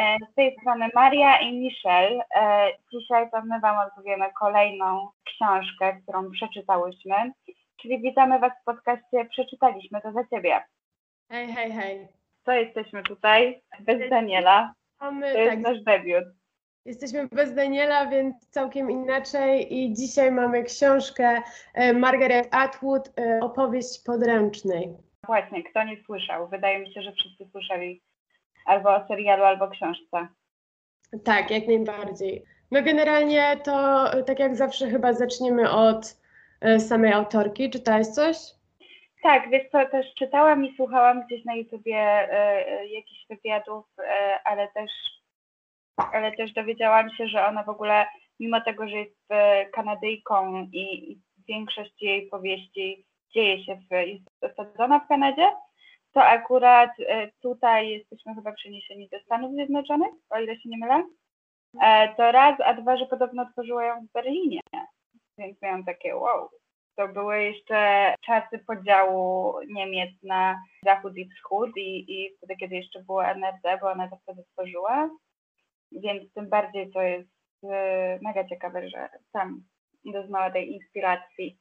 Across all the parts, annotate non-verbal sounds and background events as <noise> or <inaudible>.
E, z tej strony Maria i Michelle. Dzisiaj to my Wam opowiemy kolejną książkę, którą przeczytałyśmy. Czyli witamy Was w podcaście Przeczytaliśmy to za Ciebie. Hej, hej, hej. To jesteśmy tutaj bez Daniela. Mamy, To jest tak, nasz debiut. jesteśmy bez Daniela, więc całkiem inaczej i dzisiaj mamy książkę e, Margaret Atwood, e, opowieść podręcznej. Właśnie, kto nie słyszał? Wydaje mi się, że wszyscy słyszeli albo o serialu, albo książce. Tak, jak najbardziej. No generalnie to tak jak zawsze chyba zaczniemy od e, samej autorki. Czytałaś coś? Tak, wiesz co, też czytałam i słuchałam gdzieś na YouTubie e, jakichś wywiadów, e, ale też ale też dowiedziałam się, że ona w ogóle, mimo tego, że jest Kanadyjką i, i większość jej powieści dzieje się w, jest osadzona w Kanadzie, to akurat e, tutaj jesteśmy chyba przeniesieni do Stanów Zjednoczonych, o ile się nie mylę. E, to raz, a dwa, że podobno otworzyła ją w Berlinie, więc miałam takie wow. To były jeszcze czasy podziału Niemiec na zachód i wschód i, i wtedy, kiedy jeszcze było NRD, bo ona to wtedy tworzyła. Więc tym bardziej to jest e, mega ciekawe, że tam doznała tej inspiracji.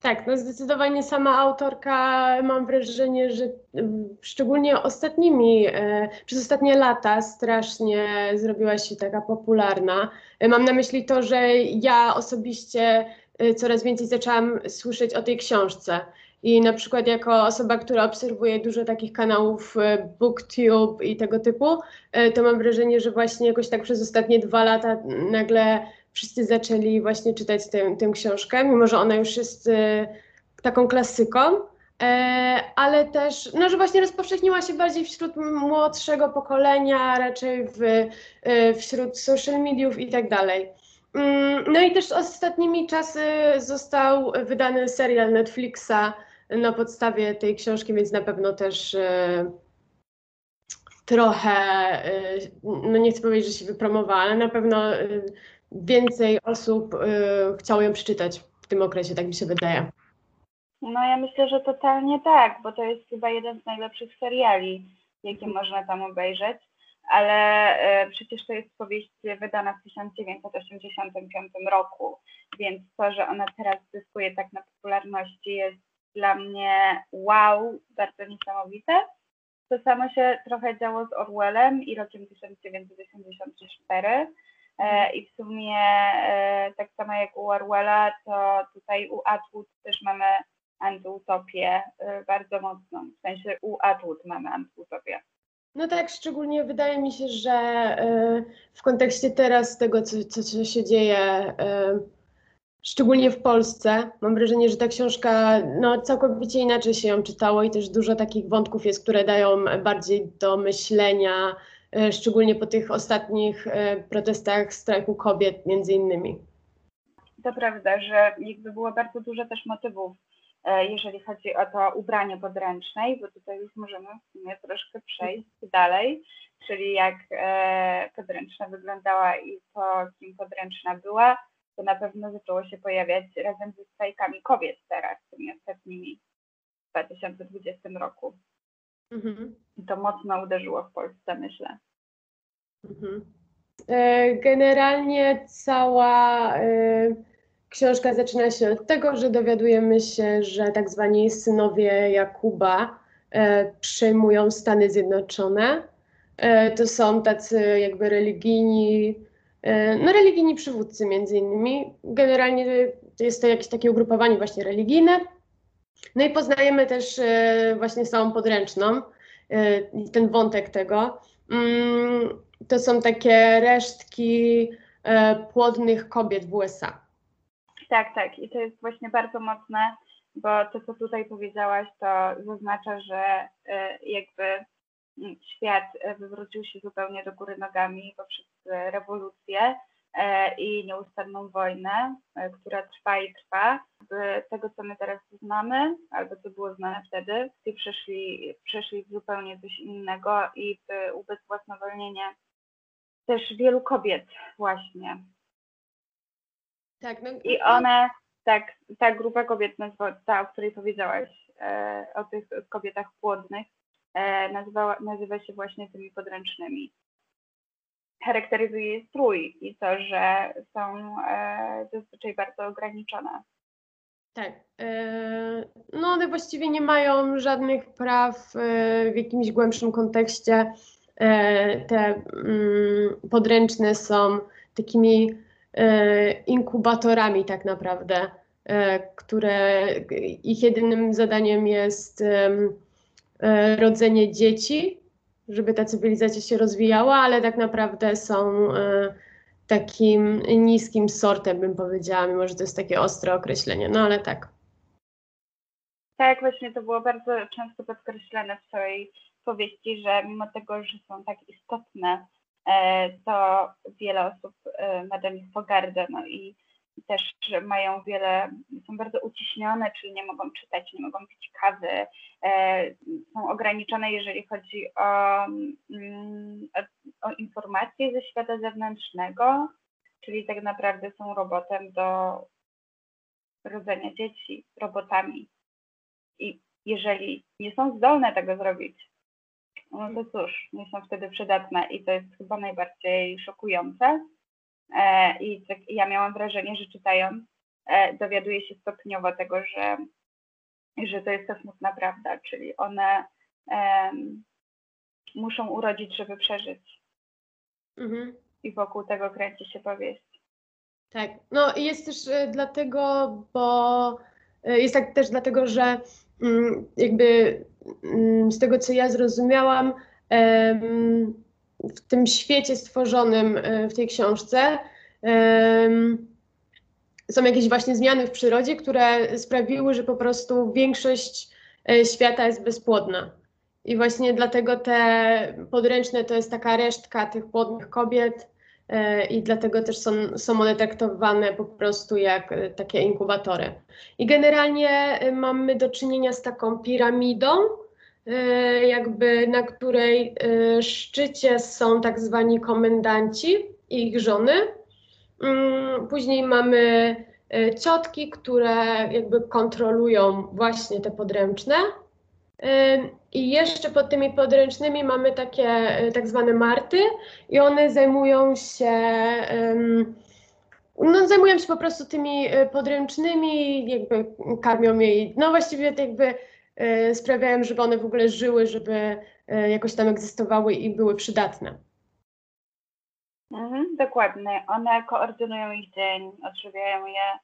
Tak, no zdecydowanie sama autorka mam wrażenie, że mm, szczególnie ostatnimi, e, przez ostatnie lata strasznie zrobiła się taka popularna. E, Mam na myśli to, że ja osobiście e, coraz więcej zaczęłam słyszeć o tej książce. I na przykład jako osoba, która obserwuje dużo takich kanałów BookTube i tego typu, to mam wrażenie, że właśnie jakoś tak przez ostatnie dwa lata nagle wszyscy zaczęli właśnie czytać tę, tę książkę, mimo że ona już jest e, taką klasyką, e, ale też, no, że właśnie rozpowszechniła się bardziej wśród młodszego pokolenia, raczej w, e, wśród social mediów i tak dalej. Mm, No i też ostatnimi czasy został wydany serial Netflixa na podstawie tej książki, więc na pewno też e, trochę, no nie chcę powiedzieć, że się wypromowała, ale na pewno więcej osób e, chciało ją przeczytać w tym okresie, tak mi się wydaje. No ja myślę, że totalnie tak, bo to jest chyba jeden z najlepszych seriali, jakie można tam obejrzeć, ale e, przecież to jest powieść wydana w 1985 roku, więc to, że ona teraz zyskuje tak na popularności jest dla mnie wow, bardzo niesamowite. To samo się trochę działo z Orwellem i rokiem 1984. E, I w sumie e, tak samo jak u Orwella, to tutaj u Atwood też mamy antyutopię e, bardzo mocną. W sensie u Atwood mamy antyutopię. No tak, szczególnie wydaje mi się, że w kontekście teraz tego, co, co, się dzieje, szczególnie w Polsce, mam wrażenie, że ta książka no, całkowicie inaczej się ją czytało i też dużo takich wątków jest, które dają bardziej do myślenia, szczególnie po tych ostatnich e, protestach strajku kobiet między innymi. To prawda, że jakby było bardzo dużo też motywów, e, jeżeli chodzi o to ubranie podręczne, bo tutaj już możemy w sumie troszkę przejść dalej, czyli jak e, podręczna wyglądała i to, kim podręczna była, to na pewno zaczęło się pojawiać razem ze strajkami kobiet teraz, tymi ostatnimi w 2020 roku. Mhm. I to mocno uderzyło w Polsce, myślę. Mhm. E, Generalnie cała e, książka zaczyna się od tego, że dowiadujemy się, że tak zwani synowie Jakuba e, przejmują Stany Zjednoczone. To są tacy jakby religijni, no religijni przywódcy między innymi. Generalnie jest to jakieś takie ugrupowanie właśnie religijne. No i poznajemy też e, właśnie całą podręczną e, ten wątek tego. Mm, To są takie resztki e, płodnych kobiet w USA. Tak, tak. I to jest właśnie bardzo mocne, bo to, co tutaj powiedziałaś, to zaznacza, że jakby mm, świat wywrócił się zupełnie do góry nogami poprzez rewolucję i nieustanną wojnę, e, która trwa i trwa. Z tego, co my teraz znamy, albo co było znane wtedy, i przeszli, przeszli w zupełnie coś innego i w ubezwłasnowolnienie też wielu kobiet właśnie. Tak, no, I one, tak, ta grupa kobiet, ta, o której powiedziałaś, e, o tych kobietach płodnych, e, nazywała, nazywa się właśnie tymi podręcznymi. Charakteryzuje strój i to, że są e, zazwyczaj bardzo ograniczone. Tak. e, No one właściwie nie mają żadnych praw e, w jakimś głębszym kontekście. Te mm, podręczne są takimi inkubatorami tak naprawdę, które ich jedynym zadaniem jest rodzenie dzieci, żeby ta cywilizacja się rozwijała, ale tak naprawdę są e, takim niskim sortem, bym powiedziała, mimo że to jest takie ostre określenie, no ale tak. Tak, właśnie to było bardzo często podkreślane w całej powieści, że mimo tego, że są tak istotne, e, to wiele osób e, ma do nich pogardę, no i też mają wiele, są bardzo uciśnione, czyli nie mogą czytać, nie mogą pić kawy, e, są ograniczone, jeżeli chodzi o, mm, o informacje ze świata zewnętrznego, czyli tak naprawdę są robotem do rodzenia dzieci, robotami. I jeżeli nie są zdolne tego zrobić, no to cóż, nie są wtedy przydatne i to jest chyba najbardziej szokujące. E, I tak, ja miałam wrażenie, że czytając, e, dowiaduję się stopniowo tego, że, że to jest ta smutna prawda, czyli one muszą urodzić, żeby przeżyć. Mhm. I wokół tego kręci się powieść. Tak, no i jest też e, dlatego, bo jest tak też dlatego, że mm, jakby mm, z tego, co ja zrozumiałam, em, w tym świecie stworzonym e, w tej książce są jakieś właśnie zmiany w przyrodzie, które sprawiły, że po prostu większość e, świata jest bezpłodna. I właśnie dlatego te podręczne to jest taka resztka tych płodnych kobiet, e, i dlatego też są, są one traktowane po prostu jak takie inkubatory. I generalnie mamy do czynienia z taką piramidą, jakby na której e, szczycie są tak zwani komendanci i ich żony. Mm, Później mamy e, ciotki, które jakby kontrolują właśnie te podręczne. I jeszcze pod tymi podręcznymi mamy takie e, tak zwane marty i one zajmują się, no zajmują się po prostu tymi e, podręcznymi, jakby karmią je, no właściwie jakby e, sprawiają, żeby one w ogóle żyły, żeby e, jakoś tam egzystowały i były przydatne. Mhm, dokładnie. One koordynują ich dzień, odżywiają je,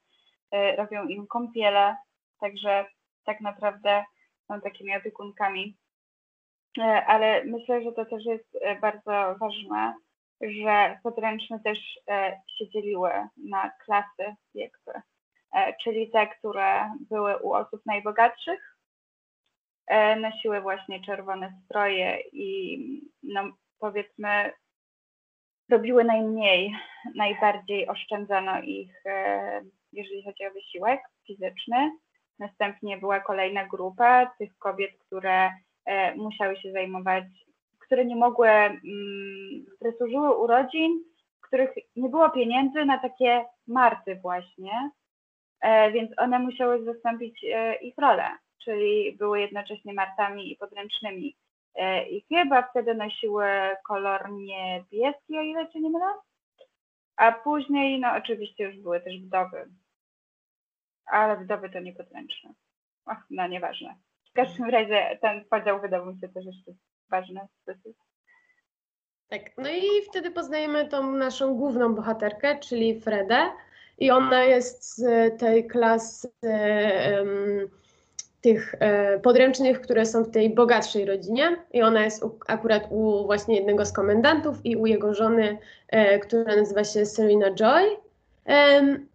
y, robią im kąpiele, także tak naprawdę są takimi opiekunkami. E, Ale myślę, że to też jest e, bardzo ważne, że podręczne też e, się dzieliły na klasy jakby, E, czyli te, które były u osób najbogatszych, e, nosiły właśnie czerwone stroje i no, powiedzmy robiły najmniej, najbardziej oszczędzano ich, e, jeżeli chodzi o wysiłek fizyczny. Następnie była kolejna grupa tych kobiet, które e, musiały się zajmować, które nie mogły, mm, które służyły urodzin, w których nie było pieniędzy na takie marty właśnie, e, więc one musiały zastąpić e, ich rolę, czyli były jednocześnie martami i podręcznymi. E, I chyba wtedy nosiły kolor niebieski, o ile się nie mylę. A później, no oczywiście już były też wdowy. Ale wdowy to niepodręczne. Ach, no nieważne. W każdym razie ten podział wydał mi się też jeszcze ważny. Tak, no i wtedy poznajemy tą naszą główną bohaterkę, czyli Fredę. I ona jest z tej klasy em, tych e, podręcznych, które są w tej bogatszej rodzinie. I ona jest u, akurat u właśnie jednego z komendantów i u jego żony, e, która nazywa się Serena Joy.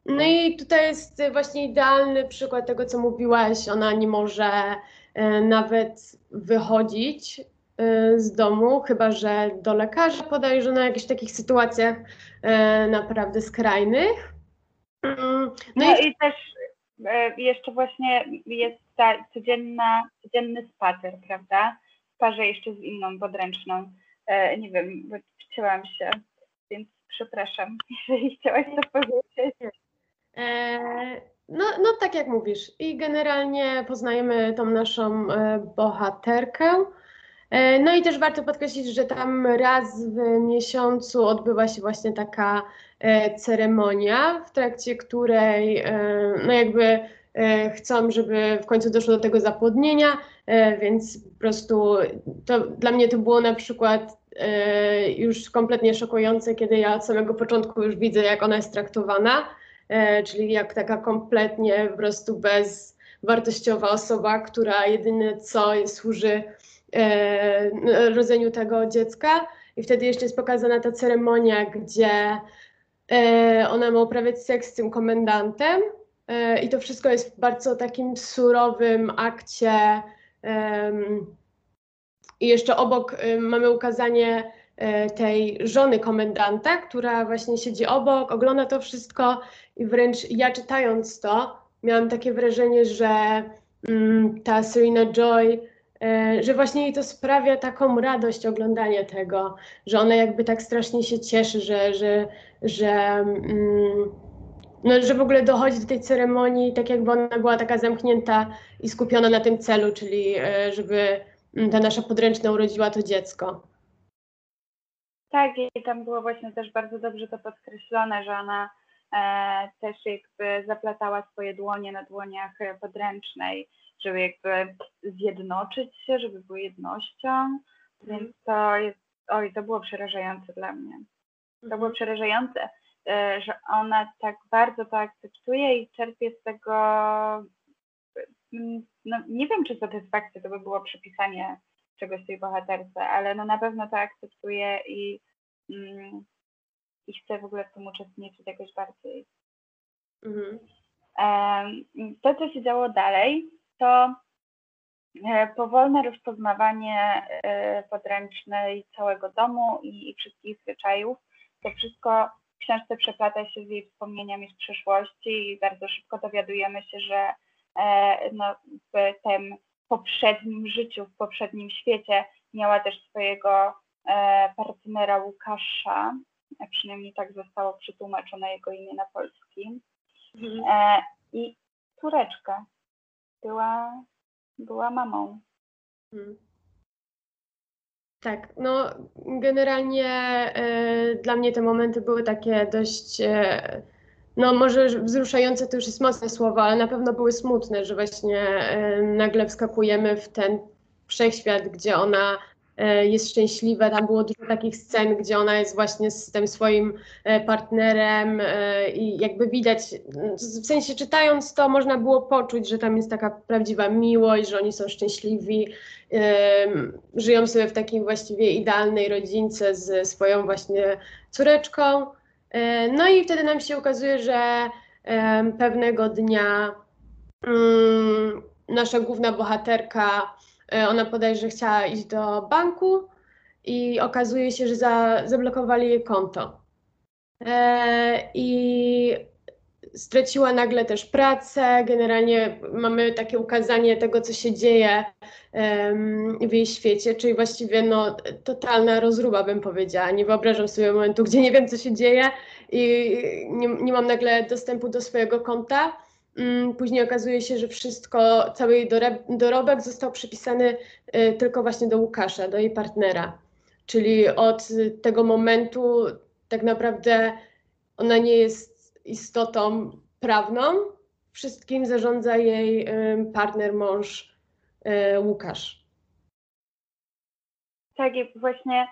No i tutaj jest właśnie idealny przykład tego, co mówiłaś. Ona nie może e, nawet wychodzić z domu, chyba że do lekarza podejrzy na jakichś takich sytuacjach naprawdę skrajnych. Mm, No, No i i też jeszcze właśnie jest ta codzienna, codzienny spacer, prawda? W parze jeszcze z inną podręczną. E, nie wiem, bo wcięłam się, więc przepraszam, <laughs> jeżeli chciałaś to powiedzieć. E, No, no tak jak mówisz. I generalnie poznajemy tą naszą e, bohaterkę. E, no i też warto podkreślić, że tam raz w miesiącu odbywa się właśnie taka e, ceremonia, w trakcie której e, no jakby chcą, żeby w końcu doszło do tego zapłodnienia, więc po prostu to dla mnie to było na przykład już kompletnie szokujące, kiedy ja od samego początku już widzę, jak ona jest traktowana, czyli jak taka kompletnie po prostu bezwartościowa osoba, która jedyne co służy rodzeniu tego dziecka. I wtedy jeszcze jest pokazana ta ceremonia, gdzie e, ona ma uprawiać seks z tym komendantem. E, I to wszystko jest w bardzo takim surowym akcie. I jeszcze obok e, mamy ukazanie e, tej żony komendanta, która właśnie siedzi obok, ogląda to wszystko i wręcz ja czytając to miałam takie wrażenie, że mm, ta Serena Joy E, że właśnie jej to sprawia taką radość oglądania tego, że ona jakby tak strasznie się cieszy, że, że, że, mm, no, że w ogóle dochodzi do tej ceremonii, tak jakby ona była taka zamknięta i skupiona na tym celu, czyli e, żeby mm, ta nasza podręczna urodziła to dziecko. Tak, i tam było właśnie też bardzo dobrze to podkreślone, że ona e, też jakby zaplatała swoje dłonie na dłoniach podręcznej żeby jakby zjednoczyć się, żeby były jednością, mhm. więc to jest, oj, to było przerażające dla mnie. To było mhm. przerażające, e, że ona tak bardzo to akceptuje i czerpie z tego, no nie wiem, czy satysfakcja to by było przypisanie czegoś tej bohaterce, ale no na pewno to akceptuje i, mm, i chce w ogóle w tym uczestniczyć jakoś bardziej. Mhm. To, co się działo dalej, to e, powolne rozpoznawanie e, podręcznej całego domu i, i wszystkich zwyczajów. To wszystko w książce przeplata się z jej wspomnieniami z przeszłości i bardzo szybko dowiadujemy się, że e, no, w tym poprzednim życiu, w poprzednim świecie miała też swojego partnera Łukasza, przynajmniej tak zostało przetłumaczone jego imię na polski, mhm. i córeczkę, była, była mamą. Hmm. Tak, no generalnie e, dla mnie te momenty były takie dość, e, no może wzruszające to już jest mocne słowo, ale na pewno były smutne, że właśnie e, nagle wskakujemy w ten wszechświat, gdzie ona jest szczęśliwa. Tam było dużo takich scen, gdzie ona jest właśnie z tym swoim e, partnerem e, i jakby widać, w sensie czytając to można było poczuć, że tam jest taka prawdziwa miłość, że oni są szczęśliwi, żyją sobie w takiej właściwie idealnej rodzince z swoją właśnie córeczką. No i wtedy nam się ukazuje, że pewnego dnia mm, nasza główna bohaterka E, ona podaje, że chciała iść do banku i okazuje się, że za, zablokowali jej konto. E, I straciła nagle też pracę. Generalnie mamy takie ukazanie tego, co się dzieje w jej świecie, czyli właściwie no, totalna rozruba, bym powiedziała. Nie wyobrażam sobie momentu, gdzie nie wiem, co się dzieje i nie, nie mam nagle dostępu do swojego konta. Mm, później okazuje się, że wszystko, cały jej dorobek został przypisany y, tylko właśnie do Łukasza, do jej partnera. Czyli od tego momentu tak naprawdę ona nie jest istotą prawną. Wszystkim zarządza jej y, partner, mąż y, Łukasz. Tak, i właśnie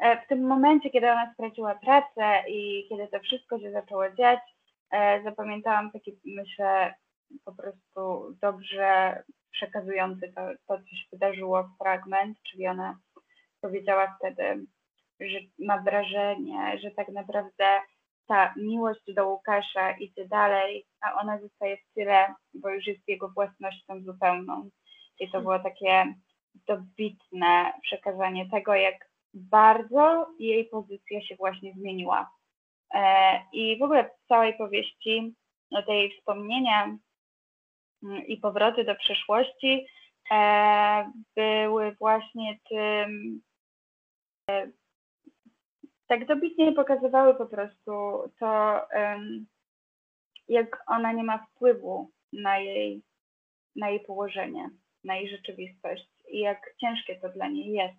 e, w tym momencie, kiedy ona straciła pracę i kiedy to wszystko się zaczęło dziać, zapamiętałam taki, myślę, po prostu dobrze przekazujący to, to co się wydarzyło fragment, czyli ona powiedziała wtedy, że ma wrażenie, że tak naprawdę ta miłość do Łukasza idzie dalej, a ona zostaje w tyle, bo już jest jego własnością zupełną. I to było takie dobitne przekazanie tego, jak bardzo jej pozycja się właśnie zmieniła E, I w ogóle w całej powieści no, te jej wspomnienia mm, i powroty do przeszłości e, były właśnie tym, e, tak dobitnie pokazywały po prostu to, jak ona nie ma wpływu na jej, na jej położenie, na jej rzeczywistość. i jak ciężkie to dla niej jest.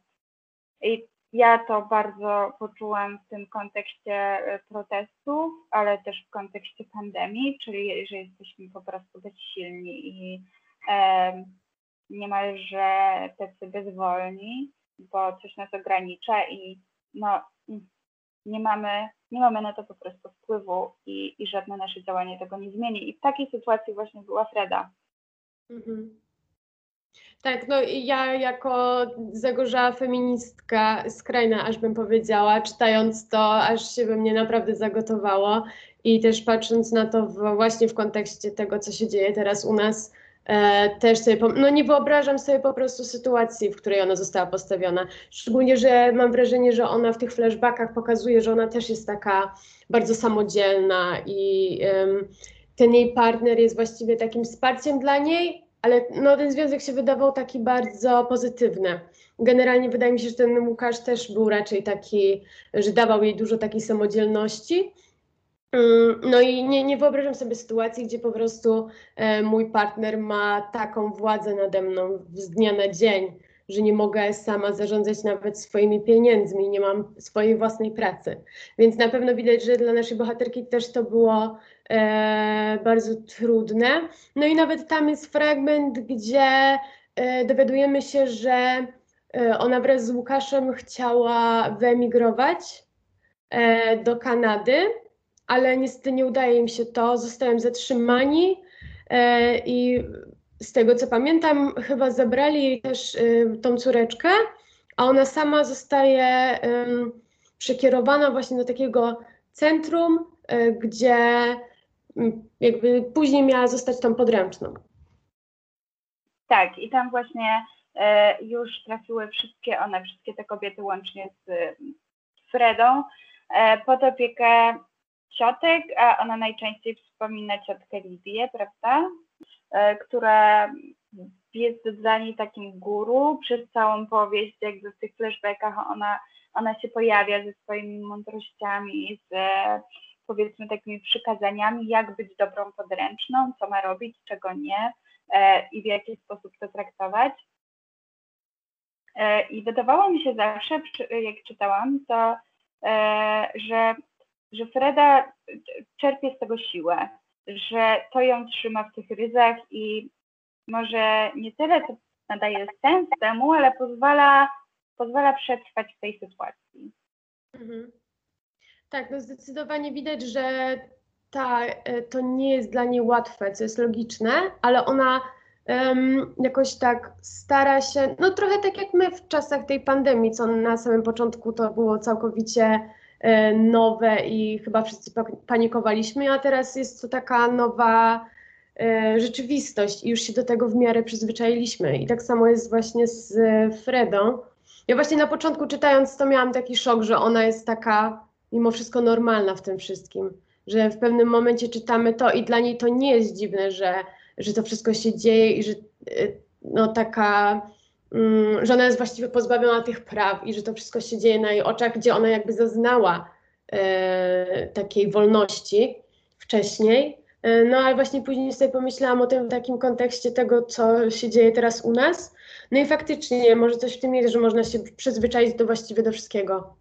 I ja to bardzo poczułam w tym kontekście e, protestów, ale też w kontekście pandemii, czyli że jesteśmy po prostu bezsilni i e, niemalże tacy bezwolni, bo coś nas ogranicza i no, nie mamy, nie mamy na to po prostu wpływu i, i żadne nasze działanie tego nie zmieni. I w takiej sytuacji właśnie była Freda. Mhm. Tak, no i ja jako zagorzała feministka, skrajna aż bym powiedziała, czytając to, aż się we mnie naprawdę zagotowało i też patrząc na to w, właśnie w kontekście tego, co się dzieje teraz u nas, e, też sobie, no nie wyobrażam sobie po prostu sytuacji, w której ona została postawiona. Szczególnie, że mam wrażenie, że ona w tych flashbackach pokazuje, że ona też jest taka bardzo samodzielna i ten jej partner jest właściwie takim wsparciem dla niej, ale no, ten związek się wydawał taki bardzo pozytywny. Generalnie wydaje mi się, że ten Łukasz też był raczej taki, że dawał jej dużo takiej samodzielności. Mm, no i nie, nie wyobrażam sobie sytuacji, gdzie po prostu e, mój partner ma taką władzę nade mną z dnia na dzień, że nie mogę sama zarządzać nawet swoimi pieniędzmi, nie mam swojej własnej pracy. Więc na pewno widać, że dla naszej bohaterki też to było bardzo trudne. No i nawet tam jest fragment, gdzie e, dowiadujemy się, że e, ona wraz z Łukaszem chciała wyemigrować e, do Kanady, ale niestety nie udaje im się to, zostają zatrzymani e, i z tego co pamiętam, chyba zabrali jej też tą córeczkę, a ona sama zostaje przekierowana właśnie do takiego centrum, gdzie jakby później miała zostać tą podręczną. Tak, i tam właśnie już trafiły wszystkie one, wszystkie te kobiety łącznie z Fredą pod opiekę ciotek, a ona najczęściej wspomina ciotkę Lidię, prawda? E, która jest dla niej takim guru przez całą powieść, jakby w tych flashbackach ona, ona się pojawia ze swoimi mądrościami, z powiedzmy takimi przykazaniami, jak być dobrą podręczną, co ma robić, czego nie e, i w jaki sposób to traktować. E, I wydawało mi się zawsze, jak czytałam, to, że, że Freda czerpie z tego siłę, że to ją trzyma w tych ryzach i może nie tyle to nadaje sens temu, ale pozwala, pozwala przetrwać w tej sytuacji. Mhm. Tak, no zdecydowanie widać, że ta, e, to nie jest dla niej łatwe, co jest logiczne, ale ona um, jakoś tak stara się, no trochę tak jak my w czasach tej pandemii, co na samym początku to było całkowicie E, nowe i chyba wszyscy panikowaliśmy, a teraz jest to taka nowa e, rzeczywistość i już się do tego w miarę przyzwyczailiśmy. I tak samo jest właśnie z Fredą. Ja właśnie na początku czytając to miałam taki szok, że ona jest taka mimo wszystko normalna w tym wszystkim, że w pewnym momencie czytamy to i dla niej to nie jest dziwne, że, że to wszystko się dzieje i że e, no taka Mm, że ona jest właściwie pozbawiona tych praw i że to wszystko się dzieje na jej oczach, gdzie ona jakby zaznała e, takiej wolności wcześniej. E, no ale właśnie później sobie pomyślałam o tym w takim kontekście tego, co się dzieje teraz u nas. No i faktycznie może coś w tym jest, że można się przyzwyczaić do właściwie do wszystkiego.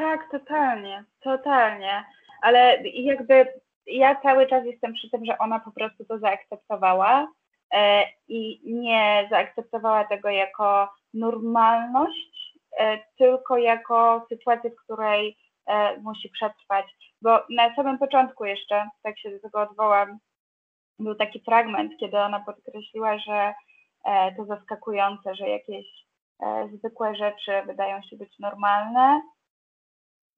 Tak, totalnie, totalnie. Ale jakby ja cały czas jestem przy tym, że ona po prostu to zaakceptowała E, i nie zaakceptowała tego jako normalność, e, tylko jako sytuację, w której e, musi przetrwać. Bo na samym początku jeszcze, tak się do tego odwołam, był taki fragment, kiedy ona podkreśliła, że to zaskakujące, że jakieś zwykłe rzeczy wydają się być normalne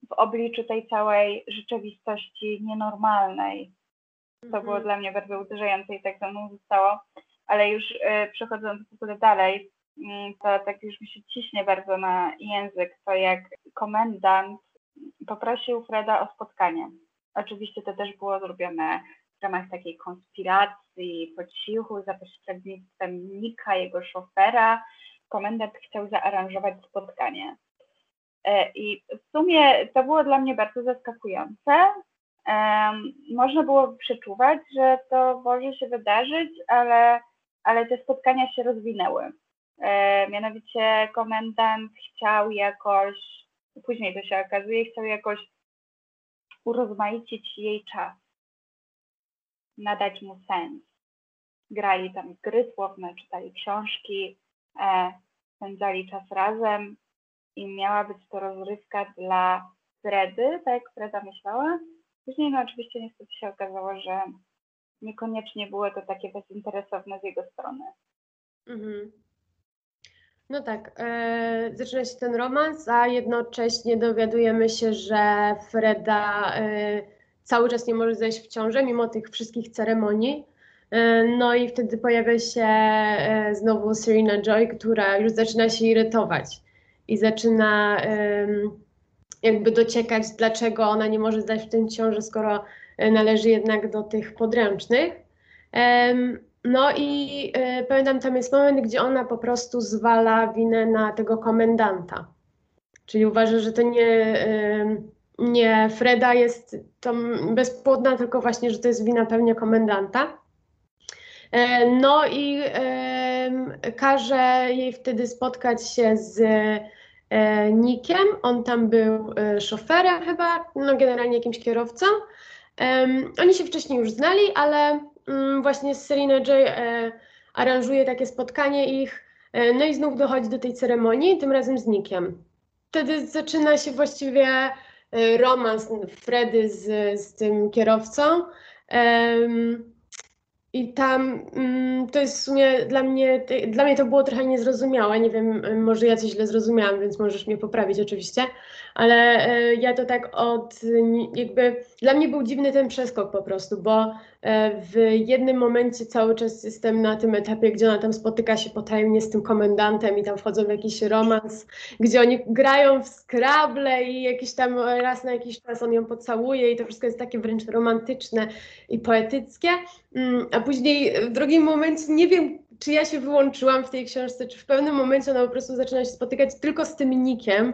w obliczu tej całej rzeczywistości nienormalnej. To było mhm. dla mnie bardzo uderzające i tak ze mną zostało. Ale już y, przechodząc w ogóle dalej, y, to tak już mi się ciśnie bardzo na język, to jak komendant poprosił Freda o spotkanie. Oczywiście to też było zrobione w ramach takiej konspiracji, po cichu, za pośrednictwem Nika, jego szofera. Komendant chciał zaaranżować spotkanie. E, I w sumie to było dla mnie bardzo zaskakujące, można było przeczuwać, że to może się wydarzyć, ale ale te spotkania się rozwinęły. E, mianowicie komendant chciał jakoś, później to się okazuje, chciał jakoś urozmaicić jej czas, nadać mu sens. Grali tam gry słowne, czytali książki, e, spędzali czas razem i miała być to rozrywka dla Fredy, tak jak Freda myślała. Później no oczywiście niestety się okazało, że niekoniecznie było to takie bezinteresowne z jego strony. Mhm. No tak, e, zaczyna się ten romans, a jednocześnie dowiadujemy się, że Freda e, cały czas nie może zejść w ciążę, mimo tych wszystkich ceremonii. E, no i wtedy pojawia się znowu Serena Joy, która już zaczyna się irytować i zaczyna jakby dociekać, dlaczego ona nie może zdać w tym ciąży, skoro e, należy jednak do tych podręcznych. No i pamiętam, tam jest moment, gdzie ona po prostu zwala winę na tego komendanta. Czyli uważa, że to nie, nie Freda jest tam bezpłodna, tylko właśnie, że to jest wina pewnie komendanta. E, no i każe jej wtedy spotkać się z e, Nikiem. On tam był e, szoferem chyba, no generalnie jakimś kierowcą. Oni się wcześniej już znali, ale mm, właśnie Serena Joy aranżuje takie spotkanie ich, no i znów dochodzi do tej ceremonii, tym razem z Nikiem. Wtedy zaczyna się właściwie romans Fredy z, z tym kierowcą. I tam mm, to jest w sumie dla mnie, dla mnie to było trochę niezrozumiałe. Nie wiem, może ja coś źle zrozumiałam, więc możesz mnie poprawić oczywiście, ale e, ja to tak od jakby dla mnie był dziwny ten przeskok po prostu, bo e, w jednym momencie cały czas jestem na tym etapie, gdzie ona tam spotyka się potajemnie z tym komendantem i tam wchodzą w jakiś romans, gdzie oni grają w skrable i jakiś tam raz na jakiś czas on ją pocałuje i to wszystko jest takie wręcz romantyczne i poetyckie. Mm, a później w drugim momencie nie wiem, czy ja się wyłączyłam w tej książce, czy w pewnym momencie ona po prostu zaczyna się spotykać tylko z tym Nikiem.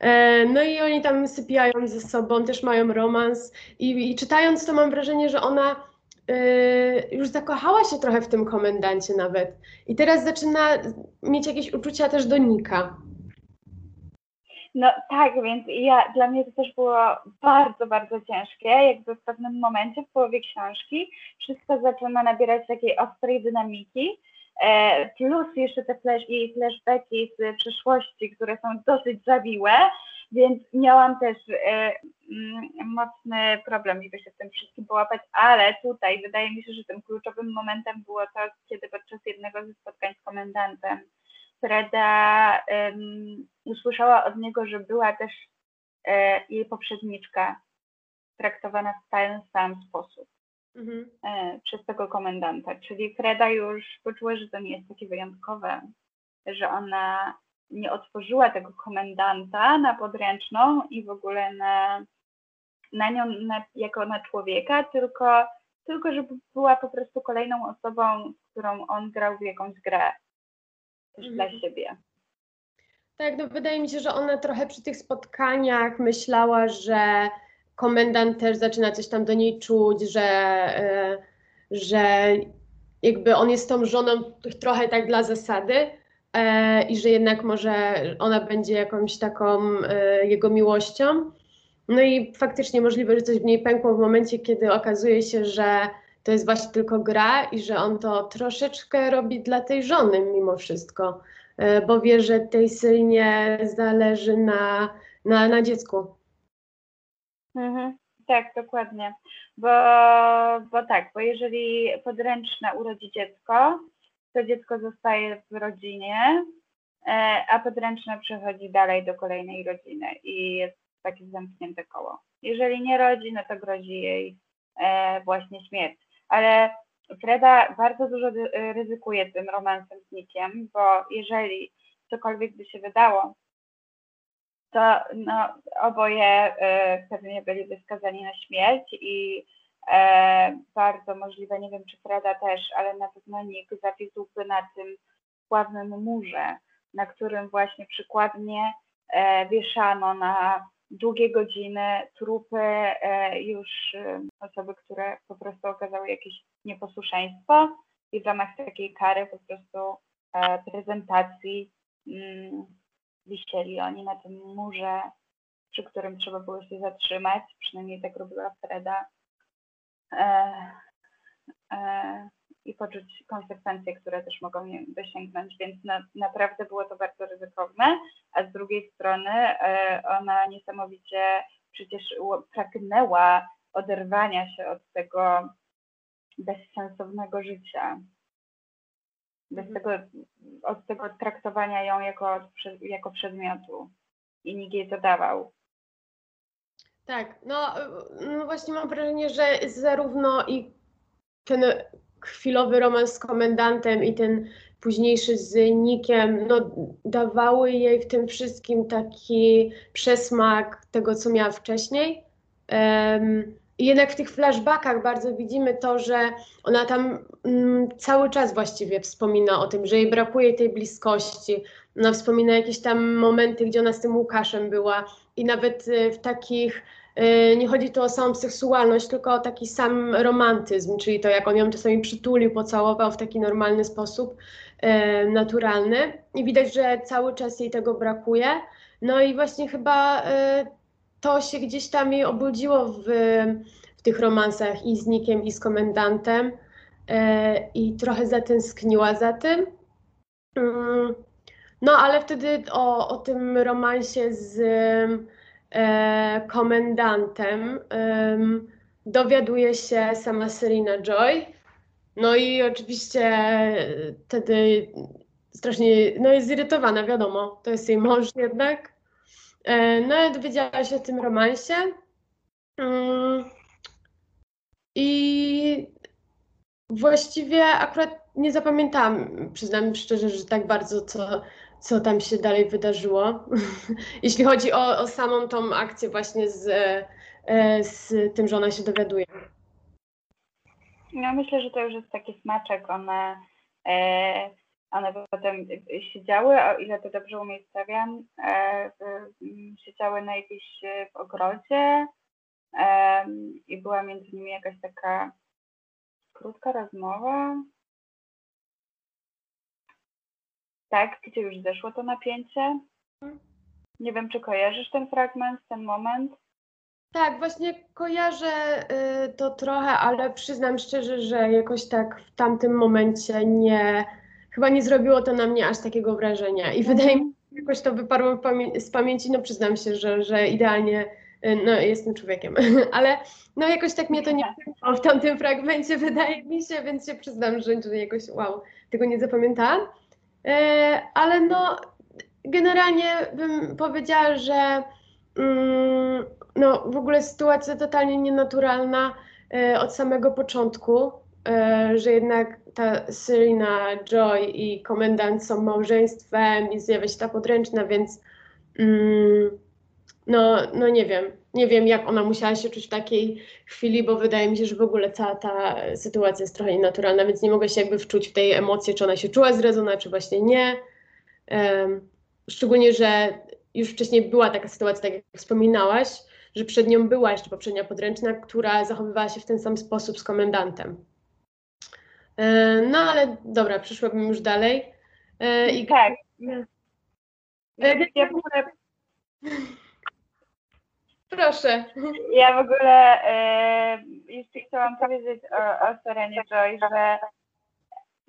E, no i oni tam sypiają ze sobą, też mają romans i, i czytając to mam wrażenie, że ona y, już zakochała się trochę w tym komendancie nawet i teraz zaczyna mieć jakieś uczucia też do Nika. No tak, więc ja, dla mnie to też było bardzo, bardzo ciężkie. Jakby w pewnym momencie, w połowie książki, wszystko zaczyna nabierać takiej ostrej dynamiki. E, plus jeszcze te flash, jej flashbacki z przeszłości, które są dosyć zawiłe, więc miałam też e, mm, mocny problem, żeby się w tym wszystkim połapać, ale tutaj wydaje mi się, że tym kluczowym momentem było to, kiedy podczas jednego ze spotkań z komendantem Freda um, usłyszała od niego, że była też e, jej poprzedniczka traktowana w ten sam sposób mhm. e, przez tego komendanta. Czyli Freda już poczuła, że to nie jest takie wyjątkowe, że ona nie otworzyła tego komendanta na podręczną i w ogóle na, na nią na, jako na człowieka, tylko, tylko żeby była po prostu kolejną osobą, z którą on grał w jakąś grę też mhm. dla siebie. Tak, no wydaje mi się, że ona trochę przy tych spotkaniach myślała, że komendant też zaczyna coś tam do niej czuć, że, e, że jakby on jest tą żoną trochę tak dla zasady e, i że jednak może ona będzie jakąś taką e, jego miłością. No i faktycznie możliwe, że coś w niej pękło w momencie, kiedy okazuje się, że to jest właśnie tylko gra i że on to troszeczkę robi dla tej żony mimo wszystko, bo wie, że tej Sylinie zależy na, na, na dziecku. Mhm. Tak, dokładnie. Bo, bo tak, bo jeżeli podręczna urodzi dziecko, to dziecko zostaje w rodzinie, e, a podręczna przechodzi dalej do kolejnej rodziny i jest takie zamknięte koło. Jeżeli nie rodzi, no to grozi jej e, właśnie śmierć. Ale Freda bardzo dużo ryzykuje tym romansem z Nikiem, bo jeżeli cokolwiek by się wydało, to no, oboje y, pewnie byliby skazani na śmierć i e, bardzo możliwe, nie wiem czy Freda też, ale na pewno Nick zawisłby na tym sławnym murze, na którym właśnie przykładnie e, wieszano na długie godziny trupy e, już osoby, które po prostu okazały jakieś nieposłuszeństwo i w ramach takiej kary po prostu e, prezentacji mm, wisieli oni na tym murze, przy którym trzeba było się zatrzymać, przynajmniej tak robiła Freda. E, e, i poczuć konsekwencje, które też mogą je dosięgnąć, więc na, naprawdę było to bardzo ryzykowne, a z drugiej strony e, ona niesamowicie przecież pragnęła oderwania się od tego bezsensownego życia, bez mhm. tego, od tego traktowania ją jako, jako przedmiotu i nikt jej to dawał. Tak, no, no właśnie mam wrażenie, że zarówno i ten chwilowy romans z komendantem i ten późniejszy z Nikiem, no, dawały jej w tym wszystkim taki przesmak tego, co miała wcześniej. Um, jednak w tych flashbackach bardzo widzimy to, że ona tam mm, cały czas właściwie wspomina o tym, że jej brakuje tej bliskości. Ona wspomina jakieś tam momenty, gdzie ona z tym Łukaszem była i nawet y, w takich nie chodzi tu o samą seksualność, tylko o taki sam romantyzm, czyli to, jak on ją czasami przytulił, pocałował w taki normalny sposób, y, naturalny. I widać, że cały czas jej tego brakuje. No i właśnie chyba y, to się gdzieś tam jej obudziło w, w tych romansach i z Nikiem, i z komendantem. I trochę zatęskniła za tym. Mm, no, ale wtedy o, o tym romansie z komendantem e, dowiaduje się sama Serena Joy. No i oczywiście wtedy strasznie, no jest zirytowana, wiadomo, to jest jej mąż jednak. E, no ale dowiedziała się o tym romansie. Mm, I właściwie akurat nie zapamiętałam, przyznam szczerze, że tak bardzo, co, co tam się dalej wydarzyło. <laughs> Jeśli chodzi o, o samą tą akcję właśnie z, e, z tym, że ona się dowiaduje. Ja myślę, że to już jest taki smaczek. One, e, one potem siedziały, o ile to dobrze umiejscawiam, e, siedziały na jakiejś e, w ogrodzie e, i była między nimi jakaś taka krótka rozmowa. Tak, gdzie już zeszło to napięcie. Nie wiem, czy kojarzysz ten fragment, ten moment? Tak, właśnie kojarzę y, to trochę, ale przyznam szczerze, że jakoś tak w tamtym momencie nie, chyba nie zrobiło to na mnie aż takiego wrażenia. I wydaje mi się, że jakoś to wyparło pamię z pamięci, no przyznam się, że, że idealnie y, no, jestem człowiekiem, <laughs> ale no jakoś tak mnie to nie <laughs> w tamtym fragmencie, wydaje mi się, więc się przyznam, że jakoś wow, tego nie zapamiętałam. E, ale no generalnie bym powiedziała, że mm, no, w ogóle sytuacja totalnie nienaturalna e, od samego początku, e, że jednak ta Serena, Joy i komendant są małżeństwem i zjawia się ta podręczna, więc mm, no, no nie wiem, nie wiem jak ona musiała się czuć w takiej chwili, bo wydaje mi się, że w ogóle cała ta sytuacja jest trochę nienaturalna, więc nie mogę się jakby wczuć w tej emocje, czy ona się czuła zrezona, czy właśnie nie. Um, szczególnie, że już wcześniej była taka sytuacja, tak jak wspominałaś, że przed nią była jeszcze poprzednia podręczna, która zachowywała się w ten sam sposób z komendantem. E, no ale dobra, przeszłabym już dalej. E, I... Tak. Ja w ogóle Proszę. Ja w ogóle e, jeszcze chciałam powiedzieć o, o Serenie Joy, że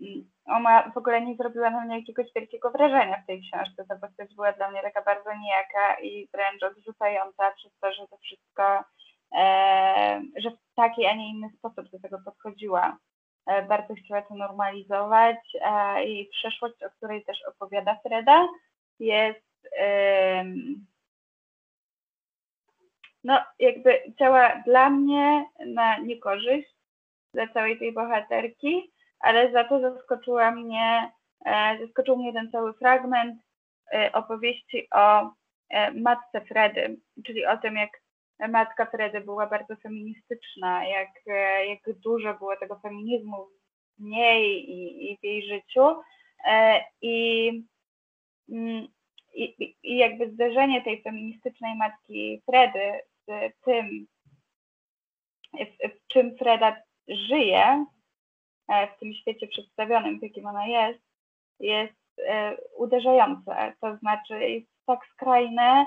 mm, ona w ogóle nie zrobiła na mnie jakiegoś wielkiego wrażenia w tej książce. Ta postać była dla mnie taka bardzo nijaka i wręcz odrzucająca przez to, że to wszystko, e, że w taki, a nie inny sposób do tego podchodziła. E, bardzo chciała to normalizować e, i przeszłość, o której też opowiada Freda, jest no jakby działa dla mnie na niekorzyść dla całej tej bohaterki, ale za to zaskoczyła mnie, e, zaskoczył mnie ten cały fragment e, opowieści o e, matce Fredy, czyli o tym, jak matka Fredy była bardzo feministyczna, jak, jak dużo było tego feminizmu w niej i, i w jej życiu. I, mm, i, I jakby zderzenie tej feministycznej matki Fredy tym, w, w czym Freda żyje, e, w tym świecie przedstawionym, w jakim ona jest, jest e, uderzające. To znaczy jest tak skrajne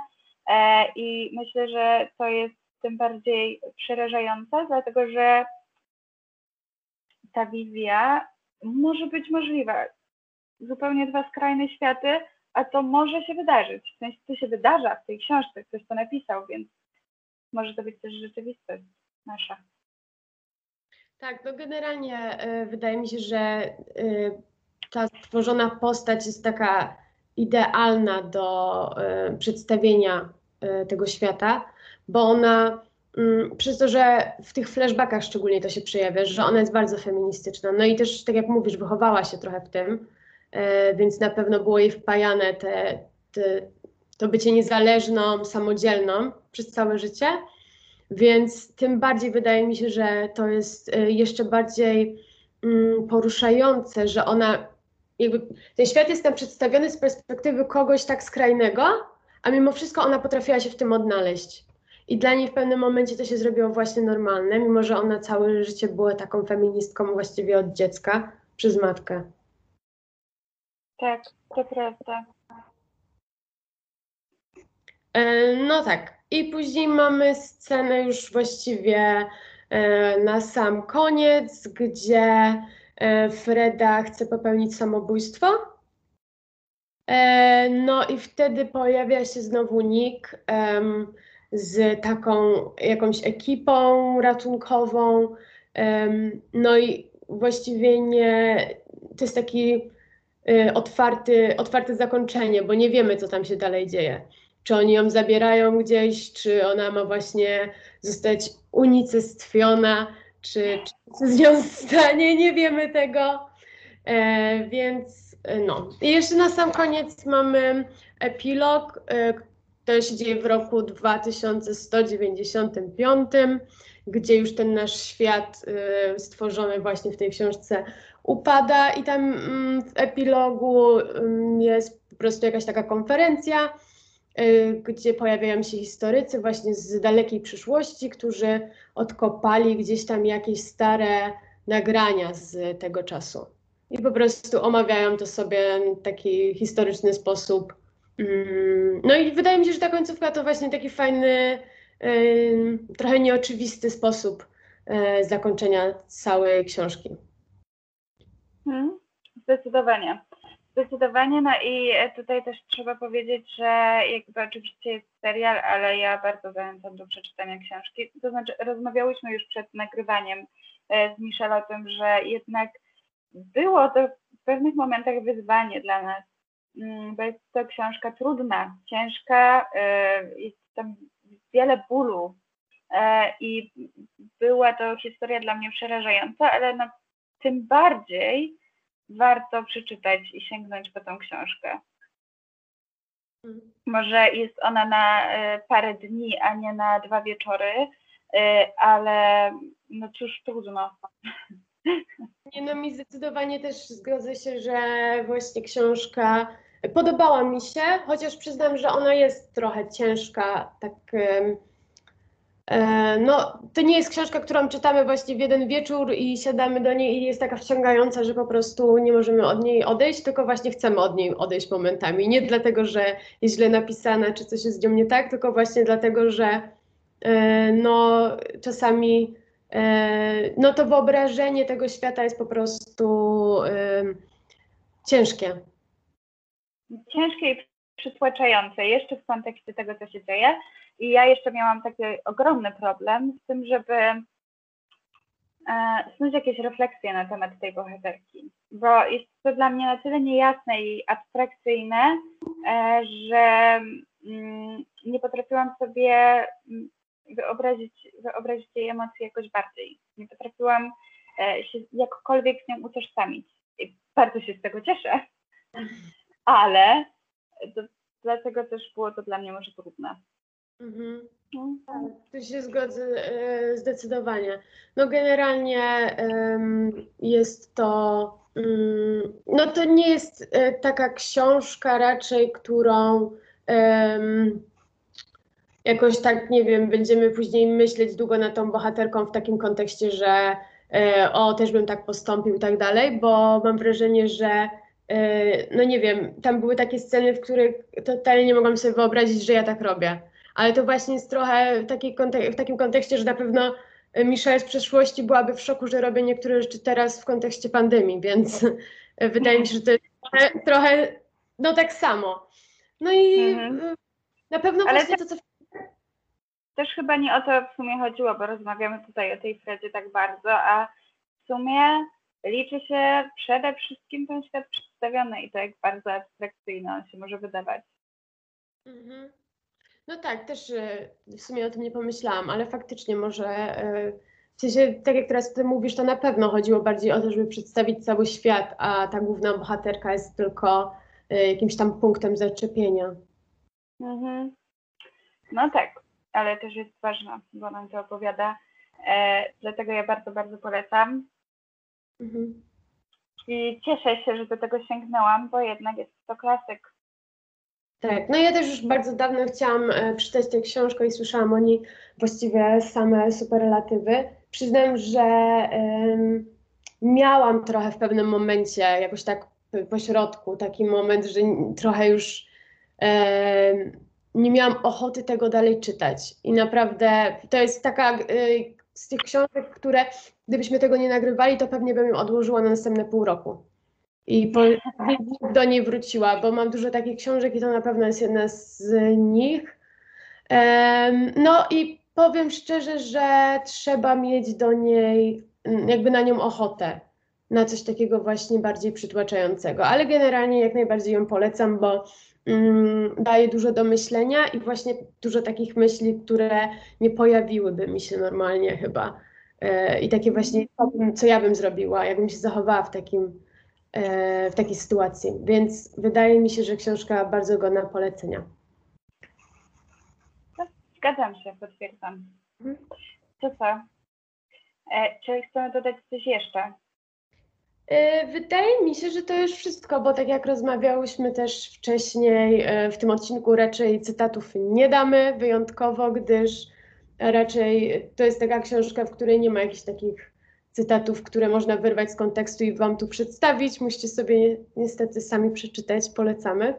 e, i myślę, że to jest tym bardziej przerażające, dlatego że ta wizja może być możliwa. Zupełnie dwa skrajne światy, a to może się wydarzyć. W sensie to się wydarza w tej książce, ktoś to napisał, więc może to być też rzeczywistość nasza. Tak, no generalnie y, wydaje mi się, że y, ta stworzona postać jest taka idealna do y, przedstawienia tego świata, bo ona mm, przez to, że w tych flashbackach szczególnie to się przejawia, że ona jest bardzo feministyczna. No i też, tak jak mówisz, wychowała się trochę w tym, więc na pewno było jej wpajane te, te, to bycie niezależną, samodzielną przez całe życie. Więc tym bardziej wydaje mi się, że to jest y, jeszcze bardziej mm, poruszające, że ona jakby ten świat jest tam przedstawiony z perspektywy kogoś tak skrajnego, a mimo wszystko ona potrafiła się w tym odnaleźć. I dla niej w pewnym momencie to się zrobiło właśnie normalne, mimo że ona całe życie była taką feministką właściwie od dziecka przez matkę. Tak, to prawda. E, no tak. I później mamy scenę już właściwie e, na sam koniec, gdzie e, Freda chce popełnić samobójstwo. No i wtedy pojawia się znowu Nick z taką jakąś ekipą ratunkową. No i właściwie nie, to jest taki otwarty, otwarte zakończenie, bo nie wiemy, co tam się dalej dzieje czy oni ją zabierają gdzieś, czy ona ma właśnie zostać unicestwiona, czy, czy z nią stanie, nie wiemy tego. E, więc e, no. I jeszcze na sam koniec mamy epilog, e, to się dzieje w roku 2195, gdzie już ten nasz świat e, stworzony właśnie w tej książce upada i tam mm, w epilogu mm, jest po prostu jakaś taka konferencja, gdzie pojawiają się historycy właśnie z dalekiej przyszłości, którzy odkopali gdzieś tam jakieś stare nagrania z tego czasu. I po prostu omawiają to sobie w taki historyczny sposób. Mm, no i wydaje mi się, że ta końcówka to właśnie taki fajny, y, trochę nieoczywisty sposób y, zakończenia całej książki. Hmm, zdecydowanie. Zdecydowanie, no i tutaj też trzeba powiedzieć, że jakby oczywiście jest serial, ale ja bardzo zachęcam do przeczytania książki. To znaczy, rozmawiałyśmy już przed nagrywaniem e, z Michelle o tym, że jednak było to w pewnych momentach wyzwanie dla nas, mm, bo jest to książka trudna, ciężka, e, jest tam wiele bólu e, i była to historia dla mnie przerażająca, ale no, tym bardziej warto przeczytać i sięgnąć po tą książkę. Mhm. Może jest ona na e, parę dni, a nie na dwa wieczory, e, ale no cóż, trudno. <laughs> Nie, no mi zdecydowanie też zgodzę się, że właśnie książka podobała mi się, chociaż przyznam, że ona jest trochę ciężka, tak no, to nie jest książka, którą czytamy właśnie w jeden wieczór i siadamy do niej i jest taka wciągająca, że po prostu nie możemy od niej odejść, tylko właśnie chcemy od niej odejść momentami. Nie dlatego, że jest źle napisana, czy coś jest z nią nie tak, tylko właśnie dlatego, że e, no, czasami e, no, to wyobrażenie tego świata jest po prostu ciężkie. Ciężkie i przytłaczające, jeszcze w kontekście tego, co się dzieje. I ja jeszcze miałam taki ogromny problem z tym, żeby e, snuć jakieś refleksje na temat tej bohaterki, bo jest to dla mnie na tyle niejasne i abstrakcyjne, e, że mm, nie potrafiłam sobie wyobrazić, wyobrazić jej emocji jakoś bardziej. Nie potrafiłam e, się jakkolwiek z nią utożsamić. I bardzo się z tego cieszę, <laughs> ale to, dlatego też było to dla mnie może trudne. Mhm. No, tak, tu się zgodzę e, zdecydowanie. No generalnie jest to, mm, no to nie jest e, taka książka raczej, którą jakoś tak, nie wiem, będziemy później myśleć długo nad tą bohaterką w takim kontekście, że e, o, też bym tak postąpił i tak dalej, bo mam wrażenie, że no nie wiem, tam były takie sceny, w których totalnie nie mogłam sobie wyobrazić, że ja tak robię. Ale to właśnie jest trochę w, takiej kontek- w takim kontekście, że na pewno e, Michelle z przeszłości byłaby w szoku, że robię niektóre rzeczy teraz w kontekście pandemii, <laughs> więc e, wydaje mi się, że to jest trochę, trochę no tak samo. No i Mhm. e, na pewno Ale właśnie to, co Też chyba nie o to w sumie chodziło, bo rozmawiamy tutaj o tej Fredzie tak bardzo, a w sumie liczy się przede wszystkim ten świat przedstawiony i to jak bardzo abstrakcyjny on się może wydawać. Mhm. No tak, też e, w sumie o tym nie pomyślałam, ale faktycznie może, e, w sensie, tak jak teraz ty mówisz, to na pewno chodziło bardziej o to, żeby przedstawić cały świat, a ta główna bohaterka jest tylko e, jakimś tam punktem zaczepienia. Mhm. No tak, ale też jest ważna, bo nam to opowiada. E, dlatego ja bardzo, bardzo polecam. Mhm. I cieszę się, że do tego sięgnęłam, bo jednak jest to klasyk. Tak, no ja też już bardzo dawno chciałam e, przeczytać tę książkę i słyszałam o niej właściwie same superlatywy. Przyznam, że miałam trochę w pewnym momencie, jakoś tak po- po środku, taki moment, że trochę już nie miałam ochoty tego dalej czytać. I naprawdę to jest taka e, z tych książek, które gdybyśmy tego nie nagrywali, to pewnie bym ją odłożyła na następne pół roku. I po, do niej wróciła, bo mam dużo takich książek i to na pewno jest jedna z nich. No i powiem szczerze, że trzeba mieć do niej, mm, jakby na nią ochotę, na coś takiego właśnie bardziej przytłaczającego, ale generalnie jak najbardziej ją polecam, bo mm, daje dużo do myślenia i właśnie dużo takich myśli, które nie pojawiłyby mi się normalnie chyba. E, I takie właśnie, co, ja bym zrobiła, jakbym się zachowała w takim w takiej sytuacji. Więc wydaje mi się, że książka bardzo godna polecenia. Zgadzam się, potwierdzam. Mhm. To co? E, czy chcemy dodać coś jeszcze? E, Wydaje mi się, że to już wszystko, bo tak jak rozmawiałyśmy też wcześniej, e, w tym odcinku raczej cytatów nie damy wyjątkowo, gdyż raczej to jest taka książka, w której nie ma jakichś takich cytatów, które można wyrwać z kontekstu i Wam tu przedstawić. Musicie sobie niestety sami przeczytać, polecamy.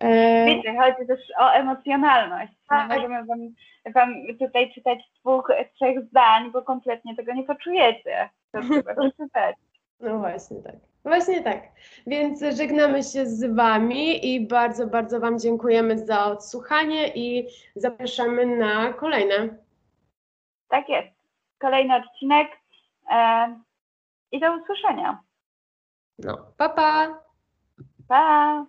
E, Wiecie, chodzi też o emocjonalność. Nie Tak. możemy wam, wam tutaj czytać dwóch, trzech zdań, bo kompletnie tego nie poczujecie. To trzeba <laughs> przeczytać. No właśnie tak. Właśnie tak. Więc żegnamy się z Wami i bardzo, bardzo Wam dziękujemy za odsłuchanie i zapraszamy na kolejne. Tak jest. Kolejny odcinek i do usłyszenia. No, pa pa! Pa!